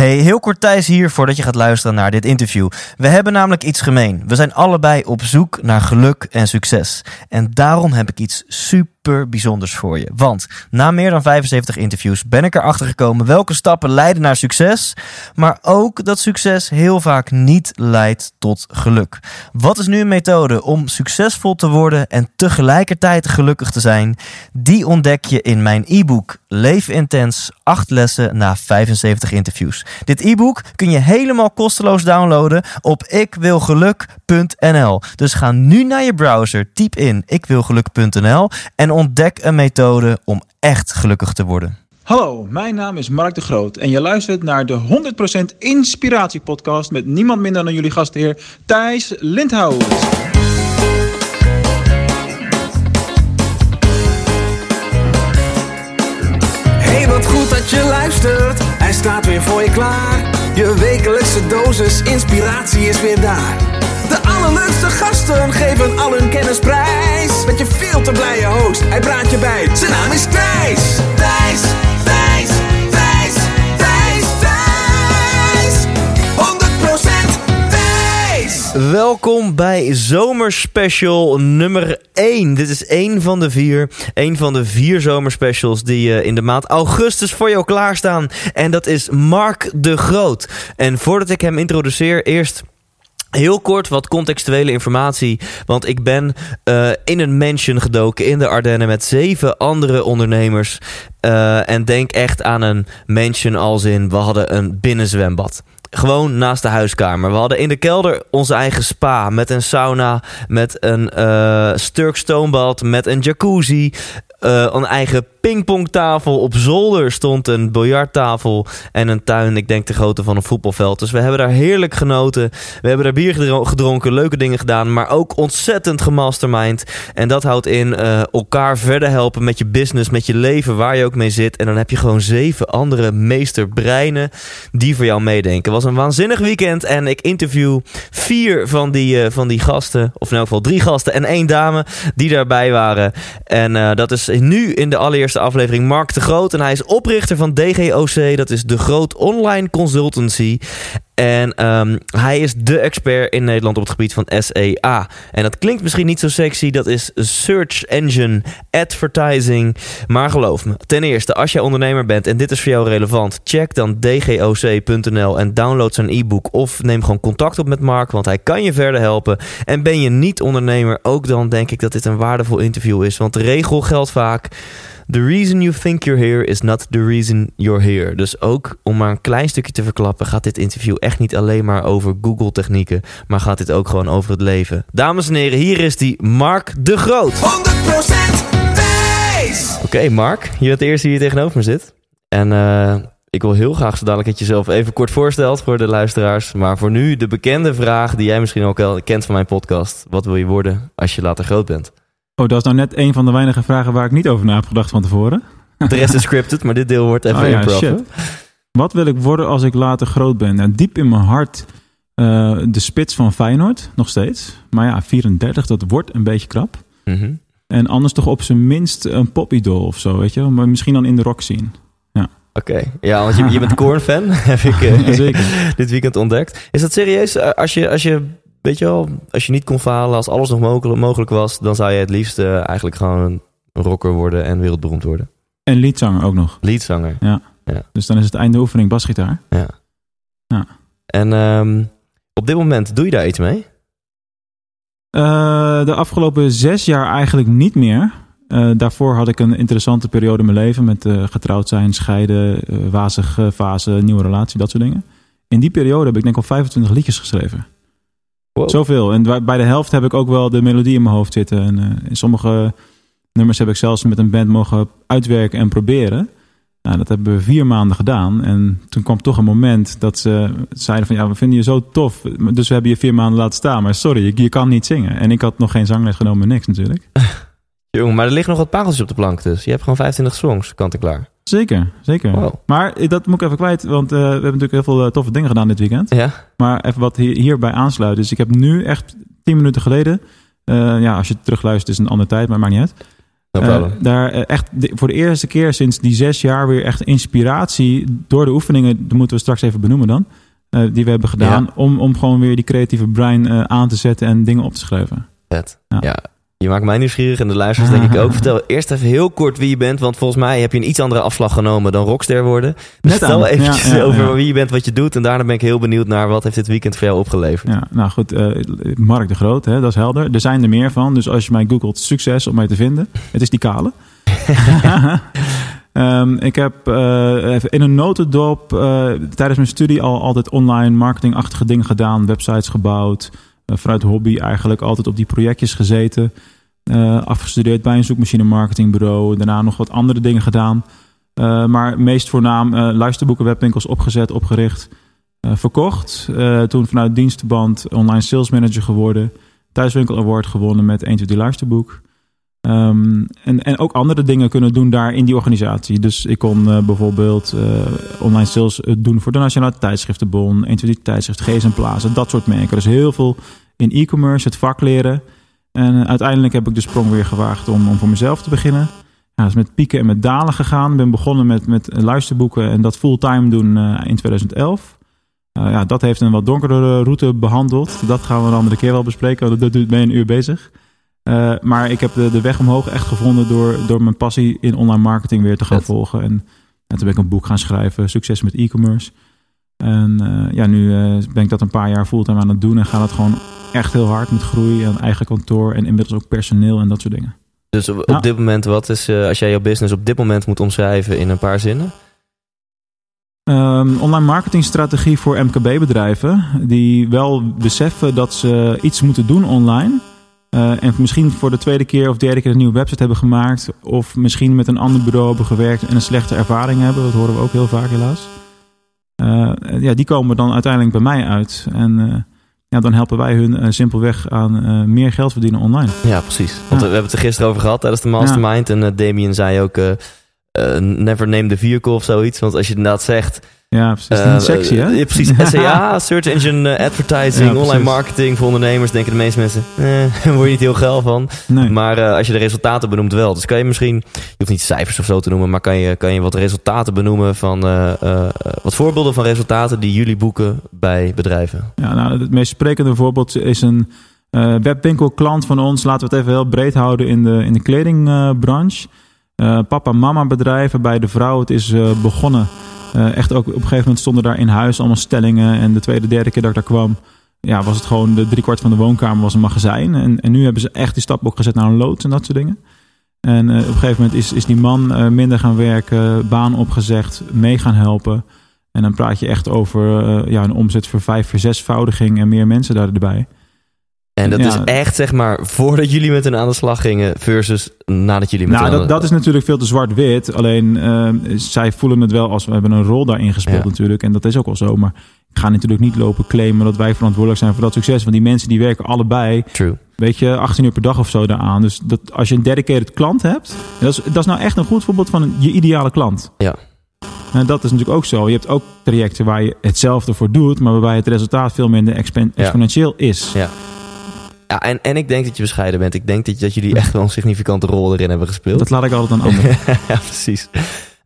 Hey, heel kort Thijs hier voordat je gaat luisteren naar dit interview. We hebben namelijk iets gemeen. We zijn allebei op zoek naar geluk en succes. En daarom heb ik iets super bijzonders voor je. Want na meer dan 75 interviews ben ik erachter gekomen welke stappen leiden naar succes. Maar ook dat succes heel vaak niet leidt tot geluk. Wat is nu een methode om succesvol te worden en tegelijkertijd gelukkig te zijn? Die ontdek je in mijn e-book Leef Intens 8 lessen na 75 interviews. Dit e-book kun je helemaal kosteloos downloaden op ikwilgeluk.nl. Dus ga nu naar je browser, typ in ikwilgeluk.nl en ontdek een methode om echt gelukkig te worden. Hallo, mijn naam is Mark de Groot en je luistert naar de 100% Inspiratie-podcast met niemand minder dan jullie gastheer Thijs Lindhout. Je luistert. Hij staat weer voor je klaar. Je wekelijkse dosis inspiratie is weer daar. De allerleukste gasten geven al hun kennis prijs. Met je veel te blije host, hij praat je bij. Zijn naam is Thijs. Thijs, Welkom bij Zomerspecial nummer 1. Dit is één van de vier. Een van de vier zomerspecials die eh, in de maand augustus voor jou klaarstaan. En dat is Mark de Groot. En voordat ik hem introduceer, eerst Heel kort wat contextuele informatie, want ik ben uh, in een mansion gedoken in de Ardennen met zeven andere ondernemers. Uh, en denk echt aan een mansion als in, we hadden een binnenzwembad. Gewoon naast de huiskamer. We hadden in de kelder onze eigen spa. Met een sauna. Met een uh, stoombad. Met een jacuzzi. Uh, een eigen pingpongtafel. Op zolder stond een biljarttafel. En een tuin, ik denk de grootte van een voetbalveld. Dus we hebben daar heerlijk genoten. We hebben daar bier gedronken, leuke dingen gedaan. Maar ook ontzettend gemastermind. En dat houdt in uh, elkaar verder helpen met je business, met je leven, waar je ook mee zit. En dan heb je gewoon zeven andere meesterbreinen die voor jou meedenken. Het was een waanzinnig weekend. En ik interview vier van die, uh, van die gasten. Of in elk geval drie gasten en één dame die daarbij waren. En uh, dat is nu in de allereerste aflevering Mark de Groot. En hij is oprichter van DGOC. Dat is de Groot Online Consultancy. En um, hij is de expert in Nederland op het gebied van SEA. En dat klinkt misschien niet zo sexy. Dat is Search Engine Advertising. Maar geloof me, ten eerste, als jij ondernemer bent en dit is voor jou relevant, check dan dgoc.nl en download zijn e-book. Of neem gewoon contact op met Mark, want hij kan je verder helpen. En ben je niet ondernemer, ook dan denk ik dat dit een waardevol interview is. Want de regel geldt vaak. The reason you think you're here is not the reason you're here. Dus ook om maar een klein stukje te verklappen, gaat dit interview echt niet alleen maar over Google technieken, maar gaat dit ook gewoon over het leven. Dames en heren, hier is die Mark de Groot. 100% Thijs. Oké, okay, Mark, je bent de eerste die hier tegenover me zit. En uh, ik wil heel graag zo dadelijk dat je jezelf even kort voorstelt voor de luisteraars. Maar voor nu de bekende vraag die jij misschien ook al kent van mijn podcast. Wat wil je worden als je later groot bent? Oh, dat is nou net een van de weinige vragen waar ik niet over na heb gedacht van tevoren. De rest is scripted, maar dit deel wordt even oh, ja, improv. shit. Wat wil ik worden als ik later groot ben? Nou, diep in mijn hart uh, de spits van Feyenoord, nog steeds. Maar ja, 34, dat wordt een beetje krap. Mm -hmm. En anders toch op zijn minst een popidol of zo, weet je Maar misschien dan in de rock scene. Ja. Oké, okay. ja, want je, je bent Korn-fan, heb ik uh, ja, zeker. dit weekend ontdekt. Is dat serieus? Als je, als je weet je wel, als je niet kon falen, als alles nog mogelijk, mogelijk was, dan zou je het liefst uh, eigenlijk gewoon een rocker worden en wereldberoemd worden. En liedzanger ook nog. Liedzanger. Ja. ja. Dus dan is het einde oefening basgitaar. Ja. ja. En um, op dit moment doe je daar iets mee? Uh, de afgelopen zes jaar eigenlijk niet meer. Uh, daarvoor had ik een interessante periode in mijn leven met uh, getrouwd zijn, scheiden, wazige fase, nieuwe relatie, dat soort dingen. In die periode heb ik denk ik al 25 liedjes geschreven. Wow. Zoveel. En bij de helft heb ik ook wel de melodie in mijn hoofd zitten. En uh, in sommige nummers heb ik zelfs met een band mogen uitwerken en proberen. Nou, dat hebben we vier maanden gedaan. En toen kwam toch een moment dat ze zeiden van... ja, we vinden je zo tof, dus we hebben je vier maanden laten staan. Maar sorry, je, je kan niet zingen. En ik had nog geen zangles genomen, niks natuurlijk. Jongen, maar er liggen nog wat pareltjes op de plank dus. Je hebt gewoon 25 songs, kant en klaar. Zeker, zeker. Wow. Maar dat moet ik even kwijt, want uh, we hebben natuurlijk heel veel uh, toffe dingen gedaan dit weekend. Ja. Maar even wat hier, hierbij aansluit. Dus ik heb nu echt tien minuten geleden, uh, ja, als je terugluistert is een andere tijd, maar maakt niet uit. No Eh, daar eh, echt de- voor de eerste keer sinds die zes jaar weer echt inspiratie door de oefeningen, dat moeten we straks even benoemen dan, eh, die we hebben gedaan, om, om gewoon weer die creatieve brein eh, aan te zetten en dingen op te schrijven. Vet. Ja. Ja. Je maakt mij nieuwsgierig en de luisteraars denk ik ook. Vertel eerst even heel kort wie je bent. Want volgens mij heb je een iets andere afslag genomen dan rockster worden. Dus Net vertel aan. eventjes Ja, ja, over ja. wie je bent, wat je doet. En daarna ben ik heel benieuwd naar wat heeft dit weekend voor jou opgeleverd. Ja, nou goed, eh, Mark de Groot, hè, dat is helder. Er zijn er meer van, dus als je mij googelt, succes om mij te vinden. Het is die kale. Ehm, ik heb eh, even in een notendop eh, tijdens mijn studie al altijd online marketingachtige dingen gedaan. Websites gebouwd. Eh, vanuit hobby eigenlijk altijd op die projectjes gezeten. Eh, afgestudeerd bij een zoekmachine marketingbureau. Daarna nog wat andere dingen gedaan. Eh, maar meest voornaam eh, luisterboeken, webwinkels opgezet, opgericht. verkocht. Toen vanuit dienstenband online sales manager geworden. Thuiswinkel Award gewonnen met 1, 2, 3 luisterboek. Ehm, en, en ook andere dingen kunnen doen daar in die organisatie. Dus ik kon bijvoorbeeld online sales doen voor de Nationale Tijdschriftenbon, 1, 2, 3 tijdschrift, Gees en Plaza, dat soort merken. Dus heel veel in e-commerce, het vak leren. En eh, uiteindelijk heb ik de sprong weer gewaagd om, om voor mezelf te beginnen. Ja, dat is met pieken en met dalen gegaan. Ik ben begonnen met, met luisterboeken en dat fulltime doen eh, in 2011. Uh, ja, dat heeft een wat donkere route behandeld. Dat gaan we een andere keer wel bespreken. want Dat ben je een uur bezig. Uh, maar ik heb de, de weg omhoog echt gevonden door, door mijn passie in online marketing weer te gaan Vet. volgen. En, en toen ben ik een boek gaan schrijven, Succes met e-commerce. En uh, ja, nu uh, ben ik dat een paar jaar fulltime aan het doen en gaat het gewoon echt heel hard met groei en eigen kantoor en inmiddels ook personeel en dat soort dingen. Dus op, dit moment, wat is, eh, als jij jouw business op dit moment moet omschrijven in een paar zinnen? Um, online marketingstrategie voor MKB-bedrijven die wel beseffen dat ze iets moeten doen online. Uh, en misschien voor de tweede keer of derde keer een nieuwe website hebben gemaakt. Of misschien met een ander bureau hebben gewerkt en een slechte ervaring hebben. Dat horen we ook heel vaak helaas. Uh, ja, die komen dan uiteindelijk bij mij uit. En uh, ja, dan helpen wij hun uh, simpelweg aan meer geld verdienen online. Ja, precies. Want Ja. we hebben het er gisteren over gehad tijdens de mastermind. En uh, Damien zei ook, never name the vehicle of zoiets. Want als je inderdaad zegt... Ja, precies. Niet sexy, hè? Ja, precies. SEA, Search Engine uh, Advertising, Ja, online marketing voor ondernemers. Denken de meeste mensen, eh, daar word je niet heel geil van. Nee. Maar uh, als je de resultaten benoemt wel. Dus kan je misschien, je hoeft niet cijfers of zo te noemen, maar kan je, kan je wat resultaten benoemen van, uh, uh, wat voorbeelden van resultaten die jullie boeken bij bedrijven? Ja, nou, het meest sprekende voorbeeld is een uh, webwinkelklant van ons. Laten we het even heel breed houden in de, in de kledingbranche. Uh, papa-mama bedrijven bij de vrouw. Het is uh, begonnen. Uh, echt ook op een gegeven moment stonden daar in huis allemaal stellingen. En de tweede, derde keer dat ik daar kwam, ja, was het gewoon de driekwart van de woonkamer was een magazijn. En, en nu hebben ze echt die stap ook gezet naar een loods en dat soort dingen. En uh, op een gegeven moment is, is die man uh, minder gaan werken, baan opgezegd, mee gaan helpen. En dan praat je echt over ja, een omzet voor vijf, voor zesvoudiging en meer mensen daar erbij. En dat Ja. is echt, zeg maar, voordat jullie met hun aan de slag gingen versus nadat jullie met Nou, aan dat, de- dat is natuurlijk veel te zwart-wit. Alleen uh, zij voelen het wel als we hebben een rol daarin gespeeld Ja. natuurlijk. En dat is ook wel zo. Maar ik ga natuurlijk niet lopen claimen dat wij verantwoordelijk zijn voor dat succes. Want die mensen die werken allebei, True. weet je, 18 uur per dag of zo daaraan. Dus dat, als je een dedicated klant hebt, dat is, dat is nou echt een goed voorbeeld van een- je ideale klant. Ja. En dat is natuurlijk ook zo. Je hebt ook trajecten waar je hetzelfde voor doet, maar waarbij het resultaat veel minder expen- Ja. exponentieel is. Ja. Ja, en, en ik denk dat je bescheiden bent. Ik denk dat, dat jullie echt wel een significante rol erin hebben gespeeld. Dat laat ik altijd aan anderen. ja, precies.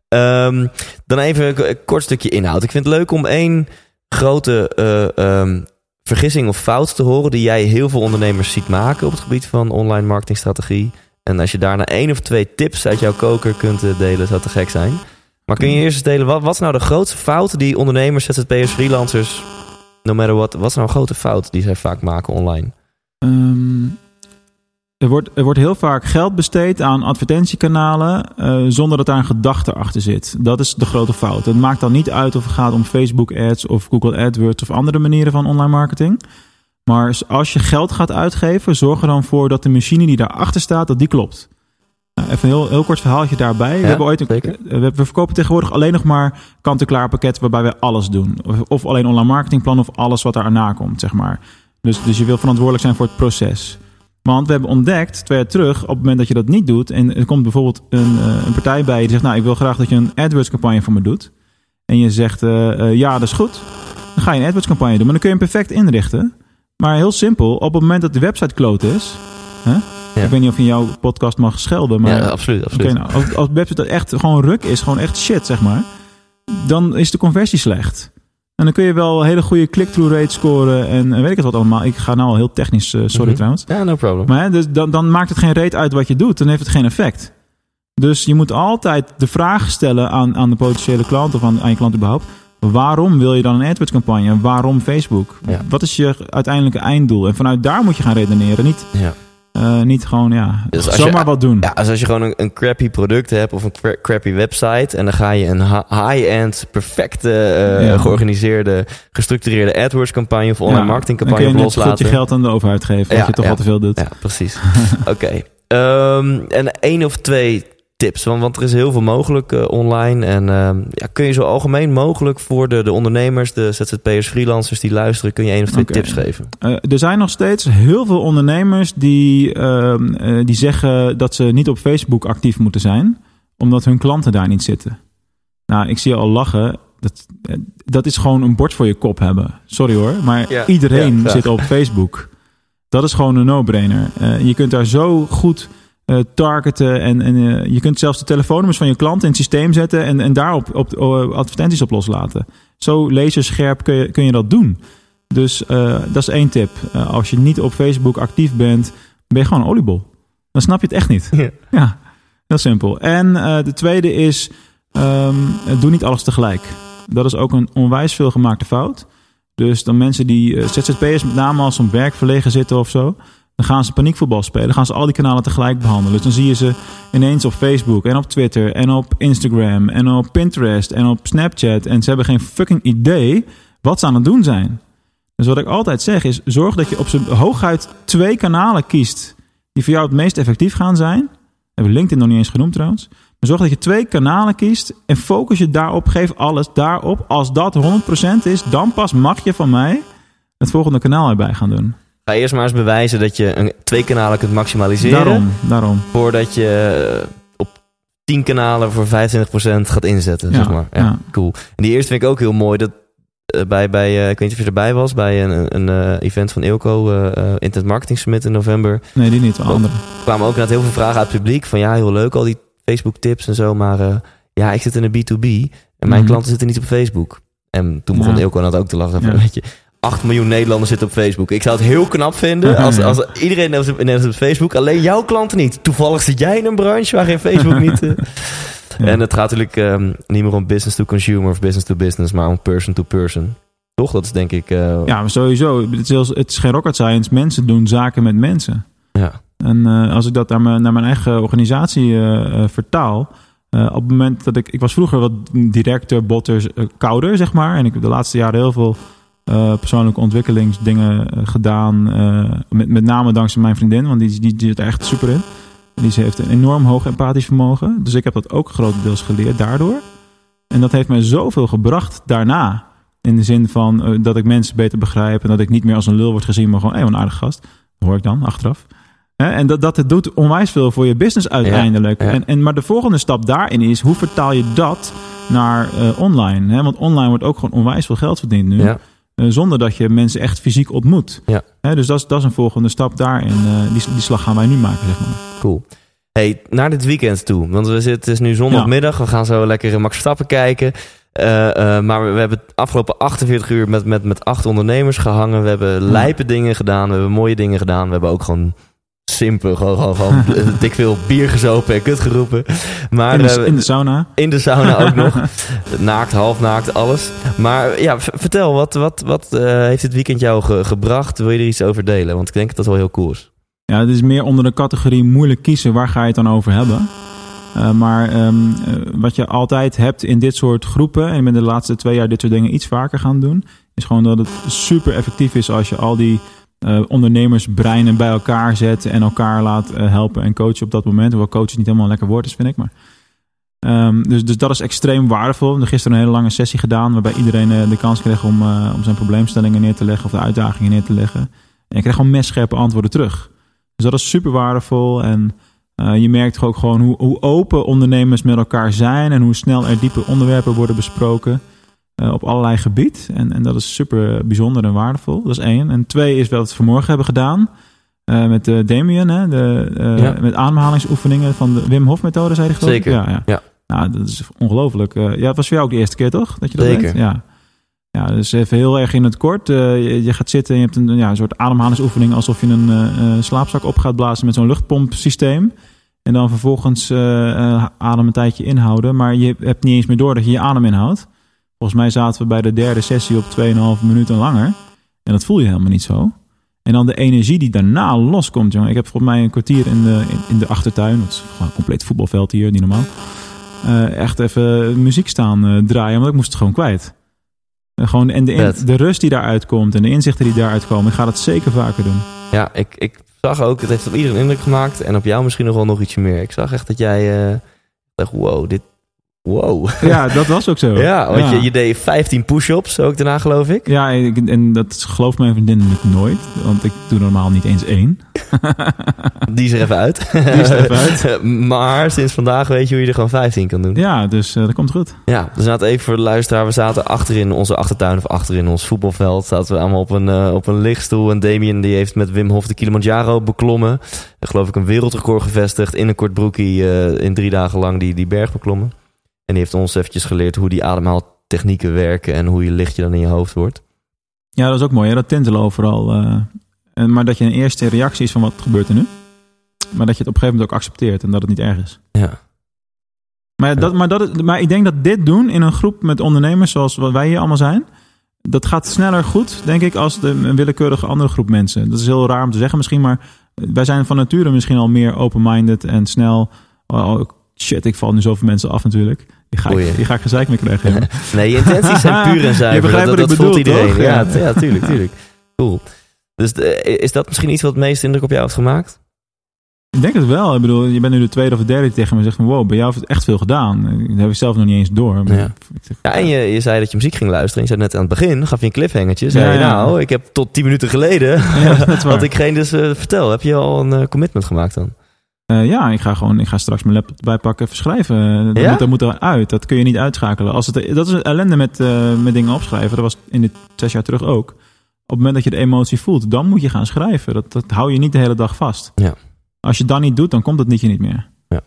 Ehm, dan even een kort stukje inhoud. Ik vind het leuk om één grote eh, ehm, vergissing of fout te horen... die jij heel veel ondernemers ziet maken op het gebied van online marketingstrategie. En als je daarna één of twee tips uit jouw koker kunt eh, delen, zou te gek zijn. Maar kun je eerst eens delen, wat, wat is nou de grootste fout die ondernemers, ZZP'ers, freelancers... no matter what, wat is nou een grote fout die zij vaak maken online? Ehm, er, wordt, er wordt heel vaak geld besteed aan advertentiekanalen eh, zonder dat daar een gedachte achter zit. Dat is de grote fout. Het maakt dan niet uit of het gaat om Facebook ads of Google AdWords of andere manieren van online marketing. Maar als je geld gaat uitgeven, zorg er dan voor dat de machine die daarachter staat, dat die klopt. Nou, even een heel, heel kort verhaaltje daarbij. we, hebben ooit een, zeker. we, we verkopen tegenwoordig alleen nog maar kant-en-klaar pakketten waarbij we alles doen. Of, of alleen online marketingplan of alles wat daar na komt, zeg maar. Dus, dus je wil verantwoordelijk zijn voor het proces. Want we hebben ontdekt, twee jaar terug, op het moment dat je dat niet doet... en er komt bijvoorbeeld een, uh, een partij bij die zegt... nou, ik wil graag dat je een AdWords-campagne voor me doet. En je zegt, uh, uh, ja, dat is goed. Dan ga je een AdWords-campagne doen, maar dan kun je hem perfect inrichten. Maar heel simpel, op het moment dat de website kloot is... Hè, Ja. Ik weet niet of je in jouw podcast mag schelden, maar... ja, absoluut. absoluut. Nou, als, als website echt gewoon ruk is, gewoon echt shit, zeg maar, dan is de conversie slecht. En dan kun je wel hele goede click-through rate scoren en, weet ik het wat allemaal. Ik ga nou al heel technisch, eh, sorry Mhm. trouwens. Ja, no problem. Maar hè, dus dan, dan maakt het geen reet uit wat je doet. Dan heeft het geen effect. Dus je moet altijd de vraag stellen aan, aan de potentiële klant of aan, aan je klant überhaupt. Waarom wil je dan een AdWords campagne? Waarom Facebook? Ja. Wat is je uiteindelijke einddoel? En vanuit daar moet je gaan redeneren. Niet, Ja. Eh, niet gewoon, ja, Dus als zomaar je- wat doen. Ja, als als je gewoon een, een crappy product hebt of een cra- crappy website en dan ga je een high-end, perfecte, eh, Ja. georganiseerde, gestructureerde AdWords campagne of online Ja, marketing Dan kun campagne je of net goed je loslaten. geld aan de overheid geven. Ja, als je toch wat te veel doet. Ja, precies. Oké. Ehm, en één of twee tips, want, want er is heel veel mogelijk eh, online. En ehm, ja, kun je zo algemeen mogelijk voor de, de ondernemers, de ZZP'ers, freelancers die luisteren, kun je één of twee tips geven? Eh, er zijn nog steeds heel veel ondernemers die, ehm, eh, die zeggen dat ze niet op Facebook actief moeten zijn, omdat hun klanten daar niet zitten. Nou, ik zie je al lachen. Dat, dat is gewoon een bord voor je kop hebben. Sorry hoor, maar Ja, iedereen ja, zit op Facebook. Dat is gewoon een no-brainer. Je kunt daar zo goed eh, targeten en, en eh, je kunt zelfs de telefoonnummers van je klanten in het systeem zetten en, en daarop op, eh, advertenties op loslaten. Zo laserscherp kun je, kun je dat doen. Dus dat is één tip. Als je niet op Facebook actief bent, ben je gewoon een oliebol. Dan snap je het echt niet. Ja. Ja, heel simpel. En de tweede is, ehm, doe niet alles tegelijk. Dat is ook een onwijs veel gemaakte fout. Dus dan mensen die ZZP'ers met name als ze om werk verlegen zitten of zo... dan gaan ze paniekvoetbal spelen. Dan gaan ze al die kanalen tegelijk behandelen. Dus dan zie je ze ineens op Facebook en op Twitter en op Instagram... en op Pinterest en op Snapchat. En ze hebben geen fucking idee wat ze aan het doen zijn. Dus wat ik altijd zeg is, zorg dat je op zijn hooguit twee kanalen kiest... die voor jou het meest effectief gaan zijn. Hebben LinkedIn nog niet eens genoemd trouwens. Maar zorg dat je twee kanalen kiest en focus je daarop. Geef alles daarop. Als dat 100% is, dan pas mag je van mij het volgende kanaal erbij gaan doen. Ga eerst maar eens bewijzen dat je een, twee kanalen kunt maximaliseren. Daarom, daarom. Voordat je eh, op 10 kanalen voor 25% gaat inzetten, Ja, zeg maar. Ja, ja. cool. En die eerste vind ik ook heel mooi. Dat eh, bij, bij eh, ik weet niet of je erbij was, bij een, een event van Ilco, eh, Internet Marketing Summit in november. Nee, die niet, de andere. kwamen ook net heel veel vragen uit het publiek. Van ja, heel leuk, al die Facebook tips en zo. Maar ja, ik zit in een B2B en mijn Mhm. klanten zitten niet op Facebook. En toen begon Ja. Ilko dat ook te lachen. Van, Ja. Weet je, 8 miljoen Nederlanders zitten op Facebook. Ik zou het heel knap vinden als, als iedereen is op, op Facebook, alleen jouw klanten niet. Toevallig zit jij in een branche waar geen Facebook niet... eh. Ja. En het gaat natuurlijk ehm, niet meer om business to consumer of business to business, maar om person to person. Toch? Dat is denk ik... eh, Ja, maar sowieso. Het is, het is geen rocket science. Mensen doen zaken met mensen. ja. En eh, als ik dat naar mijn, naar mijn eigen organisatie vertaal. op het moment dat ik. Ik was vroeger wat directer, botter, kouder, zeg maar. En ik heb de laatste jaren heel veel eh, persoonlijke ontwikkelingsdingen eh, gedaan. eh, met, met name dankzij mijn vriendin, want die, die, die zit er echt super in. Die ze heeft een enorm hoog empathisch vermogen. Dus ik heb dat ook grotendeels geleerd daardoor. En dat heeft mij zoveel gebracht daarna. In de zin van dat ik mensen beter begrijp. En dat ik niet meer als een lul word gezien, maar gewoon, hé, wat een aardige gast. Dat hoor ik dan achteraf. Hè, en dat, dat het doet onwijs veel voor je business uiteindelijk. Ja, ja. En, en, maar de volgende stap daarin is, hoe vertaal je dat naar online? Hè? Want online wordt ook gewoon onwijs veel geld verdiend nu. ja. Eh, zonder dat je mensen echt fysiek ontmoet. Ja. Hè, dus dat is, dat is een volgende stap daarin. eh, die, die slag gaan wij nu maken, zeg maar. Cool. Hey, naar dit weekend toe. Want we zitten, het is nu zondagmiddag. We gaan zo lekker Max Verstappen kijken. Eh, maar we, we hebben het afgelopen 48 uur met, met, met acht ondernemers gehangen. We hebben lijpe dingen gedaan. We hebben mooie dingen gedaan. We hebben ook gewoon simpel, gewoon, gewoon, gewoon dik veel bier gezopen en kut geroepen. Maar in, de, eh, in de sauna. in de sauna ook nog. Naakt, half naakt, alles. Maar ja, vertel, wat, wat, wat eh, heeft dit weekend jou ge- gebracht? Wil je er iets over delen? Want ik denk dat dat wel heel cool is. Ja, het is meer onder de categorie moeilijk kiezen. Waar ga je het dan over hebben? Eh, maar ehm, eh, wat je altijd hebt in dit soort groepen... en ik ben de laatste twee jaar dit soort dingen iets vaker gaan doen... is gewoon dat het super effectief is als je al die eh, ondernemersbreinen bij elkaar zet... en elkaar laat eh, helpen en coachen op dat moment. Hoewel coachen niet helemaal een lekker woord is, vind ik. Maar, Ehm, dus, dus dat is extreem waardevol. We hebben gisteren een hele lange sessie gedaan... waarbij iedereen eh, de kans kreeg om, om zijn probleemstellingen neer te leggen... of de uitdagingen neer te leggen. En je kreeg gewoon messcherpe antwoorden terug. Dus dat is super waardevol. En je merkt ook gewoon hoe, hoe open ondernemers met elkaar zijn en hoe snel er diepe onderwerpen worden besproken eh, op allerlei gebied. En, en dat is super bijzonder en waardevol. Dat is één. En twee is wat we vanmorgen hebben gedaan. Eh, met uh, Damien, hè, de, Ja. met ademhalingsoefeningen van de Wim Hof methode, zei hij geloof? Zeker, Ja, ja. ja. Nou, dat is ongelooflijk. Ja, het was voor jou ook de eerste keer, toch? Dat je dat Zeker. deed? Ja. Ja, dus even heel erg in het kort. Je, je gaat zitten en je hebt een, ja, een soort ademhalingsoefening... alsof je een slaapzak op gaat blazen met zo'n luchtpompsysteem. En dan vervolgens adem een tijdje inhouden. Maar je hebt niet eens meer door dat je je adem inhoudt. Volgens mij zaten we bij de derde sessie op 2,5 minuten langer. En dat voel je helemaal niet zo. En dan de energie die daarna loskomt, jongen. Ik heb volgens mij een kwartier in de, in, in de achtertuin. Dat is gewoon een compleet voetbalveld hier, niet normaal. Eh, echt even muziek staan eh, draaien, want ik moest het gewoon kwijt. En, gewoon, en de, in- de rust die daaruit komt en de inzichten die daaruit komen. Ik ga dat zeker vaker doen. Ja, ik, ik zag ook, het heeft op iedereen indruk gemaakt. En op jou misschien nog wel nog ietsje meer. Ik zag echt dat jij eh dacht, wow, dit... Wow. Ja, dat was ook zo. Ja, want ja. Je, je deed 15 push-ups ook daarna, geloof ik. Ja, ik- en dat gelooft mijn vriendin natuurlijk nooit. Want ik doe normaal niet eens één. Die is er even uit. Die is er even uit. maar sinds vandaag weet je hoe je er gewoon 15 kan doen. Ja, dus eh, dat komt goed. Ja, dus zaten even voor de luisteraar. We zaten achterin onze achtertuin of achterin ons voetbalveld. Zaten we allemaal op een, eh, op een lichtstoel. En Damien die heeft met Wim Hof de Kilimanjaro beklommen. En geloof ik een wereldrecord gevestigd in een kort broekie. eh, in drie dagen lang die, die berg beklommen. En die heeft ons eventjes geleerd hoe die ademhaaltechnieken werken. En hoe je lichtje dan in je hoofd wordt. Ja, dat is ook mooi. Hè? Dat tintelen overal. eh, en, maar dat je een eerste reactie is van wat gebeurt er nu. Maar dat je het op een gegeven moment ook accepteert en dat het niet erg is. Ja, Maar, dat, maar, dat, is- maar ik denk dat dit doen in een groep met ondernemers zoals wat wij hier allemaal zijn. Dat gaat sneller goed, denk ik, als de, een willekeurige andere groep mensen. Dat is heel raar om te zeggen misschien, maar wij zijn van nature misschien al meer open-minded en snel. Oh, oh, shit, ik val nu zoveel mensen af natuurlijk. Die ga, ik, die ga ik gezeik mee krijgen. Nee, je intenties zijn puur en zuiver. Je begrijpt dat wat dat ik bedoel, iedereen. Ja, Ja. tuurlijk, tuurlijk. Cool. Dus eh, is dat misschien iets wat het meeste indruk op jou heeft gemaakt? Ik denk het wel. Ik bedoel, je bent nu de tweede of de derde die tegen me zegt van wow, bij jou heeft het echt veel gedaan. Dat heb ik zelf nog niet eens door. Ja. ik zeg, Ja, en je, je zei dat je muziek ging luisteren. Je zei net aan het begin, gaf je een cliffhangertje. Zei Ja, je, nou, ik heb tot 10 minuten geleden had ik geen dus eh, vertel. Heb je al een eh, commitment gemaakt dan? Eh, ja, ik ga gewoon, ik ga straks mijn laptop bijpakken, even schrijven. Dat, Ja? moet, dat moet eruit. Dat kun je niet uitschakelen. Als het, dat is het ellende met, eh, met dingen opschrijven. Dat was in dit zes jaar terug ook. Op het moment dat je de emotie voelt, dan moet je gaan schrijven. Dat, dat hou je niet de hele dag vast. Ja. Als je dan niet doet, dan komt het liedje niet meer. Ja.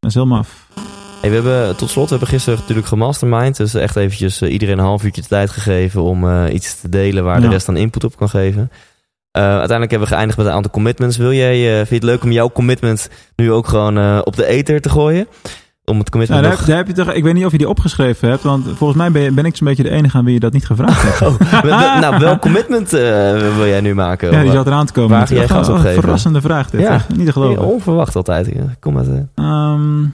Dat is heel maf. Hey, we hebben tot slot we hebben gisteren natuurlijk gemastermind. Dus echt eventjes eh, iedereen een half uurtje de tijd gegeven om iets te delen waar de rest dan input op kan geven. Eh, uiteindelijk hebben we geëindigd met een aantal commitments. Wil jij, eh, vind je het leuk om jouw commitment nu ook gewoon eh, op de ether te gooien? Om het commitment daar, nog... heb- daar heb je toch, ik weet niet of je die opgeschreven hebt, want volgens mij ben, je- ben ik zo'n beetje de enige aan wie je dat niet gevraagd hebt. Oh, wel- nou, welk commitment wil jij nu maken? Ja, die zat eraan te komen. Waar ga jij een verrassende vraag dit. Ja. Niet te geloven. onverwacht altijd. Ja. Kom maar. Ehm,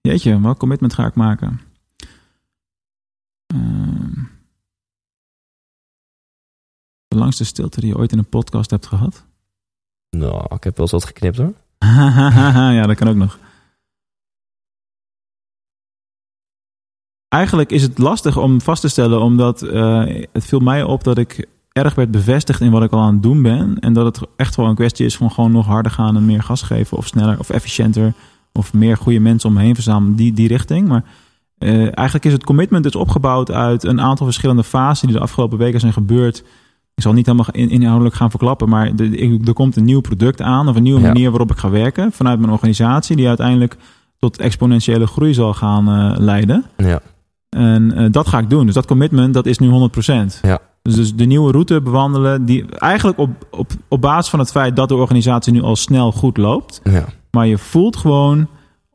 jeetje, welk commitment ga ik maken? Ehm, de langste stilte die je ooit in een podcast hebt gehad? Nou, ik heb wel eens wat geknipt hoor. ja, dat kan ook nog. Eigenlijk is het lastig om vast te stellen, omdat eh, het viel mij op dat ik erg werd bevestigd in wat ik al aan het doen ben. En dat het echt wel een kwestie is van gewoon nog harder gaan en meer gas geven of sneller of efficiënter. Of meer goede mensen om me heen verzamelen, die, die richting. Maar eh, eigenlijk is het commitment dus opgebouwd uit een aantal verschillende fasen die de afgelopen weken zijn gebeurd. Ik zal niet helemaal in- inhoudelijk gaan verklappen, maar de- er komt een nieuw product aan of een nieuwe manier waarop ik ga werken vanuit mijn organisatie, die uiteindelijk tot exponentiële groei zal gaan eh, leiden. Ja. En eh, dat ga ik doen. Dus dat commitment, dat is nu 100%. Ja. Dus, dus de nieuwe route bewandelen, die eigenlijk op, op, op basis van het feit dat de organisatie nu al snel goed loopt. ja. Maar je voelt gewoon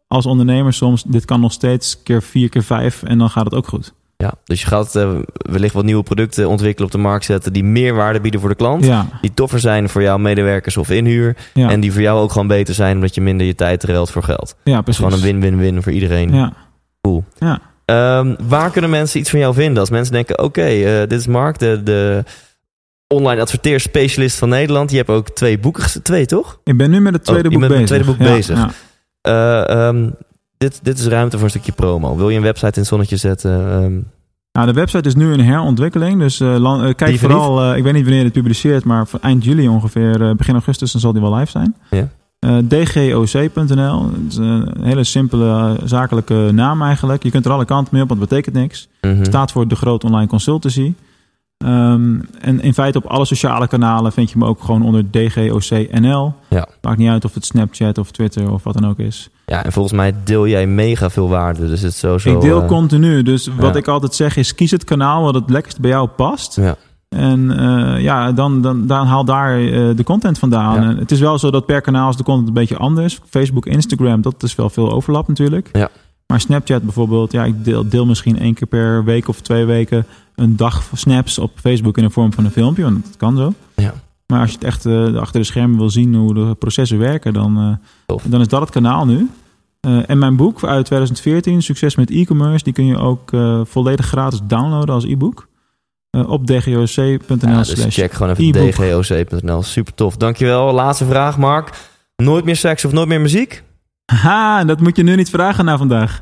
als ondernemer soms, dit kan nog steeds keer vier, keer vijf en dan gaat het ook goed. Ja, dus je gaat eh, wellicht wat nieuwe producten ontwikkelen op de markt zetten die meer waarde bieden voor de klant. Ja, Die toffer zijn voor jouw medewerkers of inhuur. ja, En die voor jou ook gewoon beter zijn omdat je minder je tijd ruilt voor geld. ja Dus precies. gewoon een win-win-win voor iedereen. Ja. Cool. Ja. Ehm, waar kunnen mensen iets van jou vinden? Als mensen denken, oké, eh, dit is Mark, de, de online adverteerspecialist van Nederland. Je hebt ook twee boeken, twee toch? Ik ben nu met het tweede Oh, je boek bent met bezig. het tweede boek bezig. ja. Eh, ehm, dit, dit is ruimte voor een stukje promo. Wil je een website in het zonnetje zetten? Ehm, Nou, de website is nu in herontwikkeling. Dus eh, eh, kijk Die vooral, eh, ik weet niet wanneer het publiceert, maar eind juli ongeveer, begin augustus, dan zal die wel live zijn. Ja. Dgoc.nl. Het is een hele simpele zakelijke naam eigenlijk. Je kunt er alle kanten mee op, want het betekent niks. mhm. staat voor de grote online consultancy. Ehm, en in feite op alle sociale kanalen vind je me ook gewoon onder DGOCNL. Ja. Maakt niet uit of het Snapchat of Twitter of wat dan ook is. Ja, en volgens mij deel jij mega veel waarde. Dus het is sowieso... ik deel eh, continu. Dus wat ja. ik altijd zeg is: kies het kanaal wat het lekkerst bij jou past. Ja. En eh, ja, dan, dan, dan haal daar eh, de content vandaan. Ja. Het is wel zo dat per kanaal is de content een beetje anders. Facebook, Instagram, dat is wel veel overlap natuurlijk. Ja. Maar Snapchat bijvoorbeeld, ja, ik deel, deel misschien één keer per week of twee weken een dag snaps op Facebook in de vorm van een filmpje. Want dat kan zo. Ja. Maar als je het echt eh, achter de schermen wil zien hoe de processen werken, dan, eh, dan is dat het kanaal nu. Eh, en mijn boek uit 2014, Succes met e-commerce, die kun je ook volledig gratis downloaden als e-book. op dgoc.nl Ja, dus check gewoon even e-book. dgoc.nl. Super tof. Dankjewel. Laatste vraag, Mark. Nooit meer seks of nooit meer muziek? Haha, dat moet je nu niet vragen na vandaag.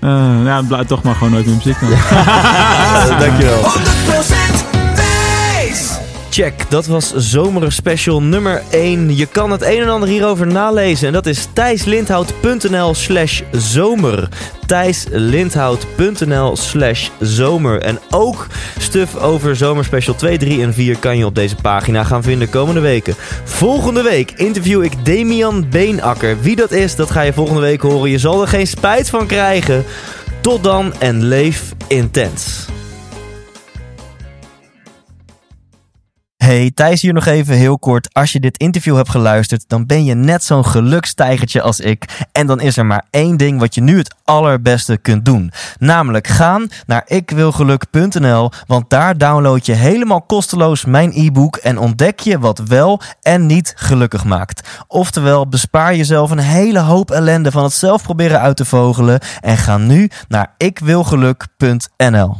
Eh, ja, toch maar gewoon nooit meer muziek dan. Dankjewel. 100% wijs! Check, dat was zomer special nummer 1. Je kan het een en ander hierover nalezen. En dat is thijslindhout.nl slash zomer. thijslindhout.nl slash zomer. En ook stuf over zomerspecial 2, 3 en 4 kan je op deze pagina gaan vinden komende weken. Volgende week interview ik Damian Beenakker. Wie dat is, dat ga je volgende week horen. Je zal er geen spijt van krijgen. Tot dan en leef intens. Hey, Thijs hier nog even heel kort. Als je dit interview hebt geluisterd, dan ben je net zo'n gelukstijgertje als ik. En dan is er maar één ding wat je nu het allerbeste kunt doen. Namelijk gaan naar ikwilgeluk.nl, want daar download je helemaal kosteloos mijn e-book en ontdek je wat wel en niet gelukkig maakt. Oftewel, bespaar jezelf een hele hoop ellende van het zelf proberen uit te vogelen en ga nu naar ikwilgeluk.nl.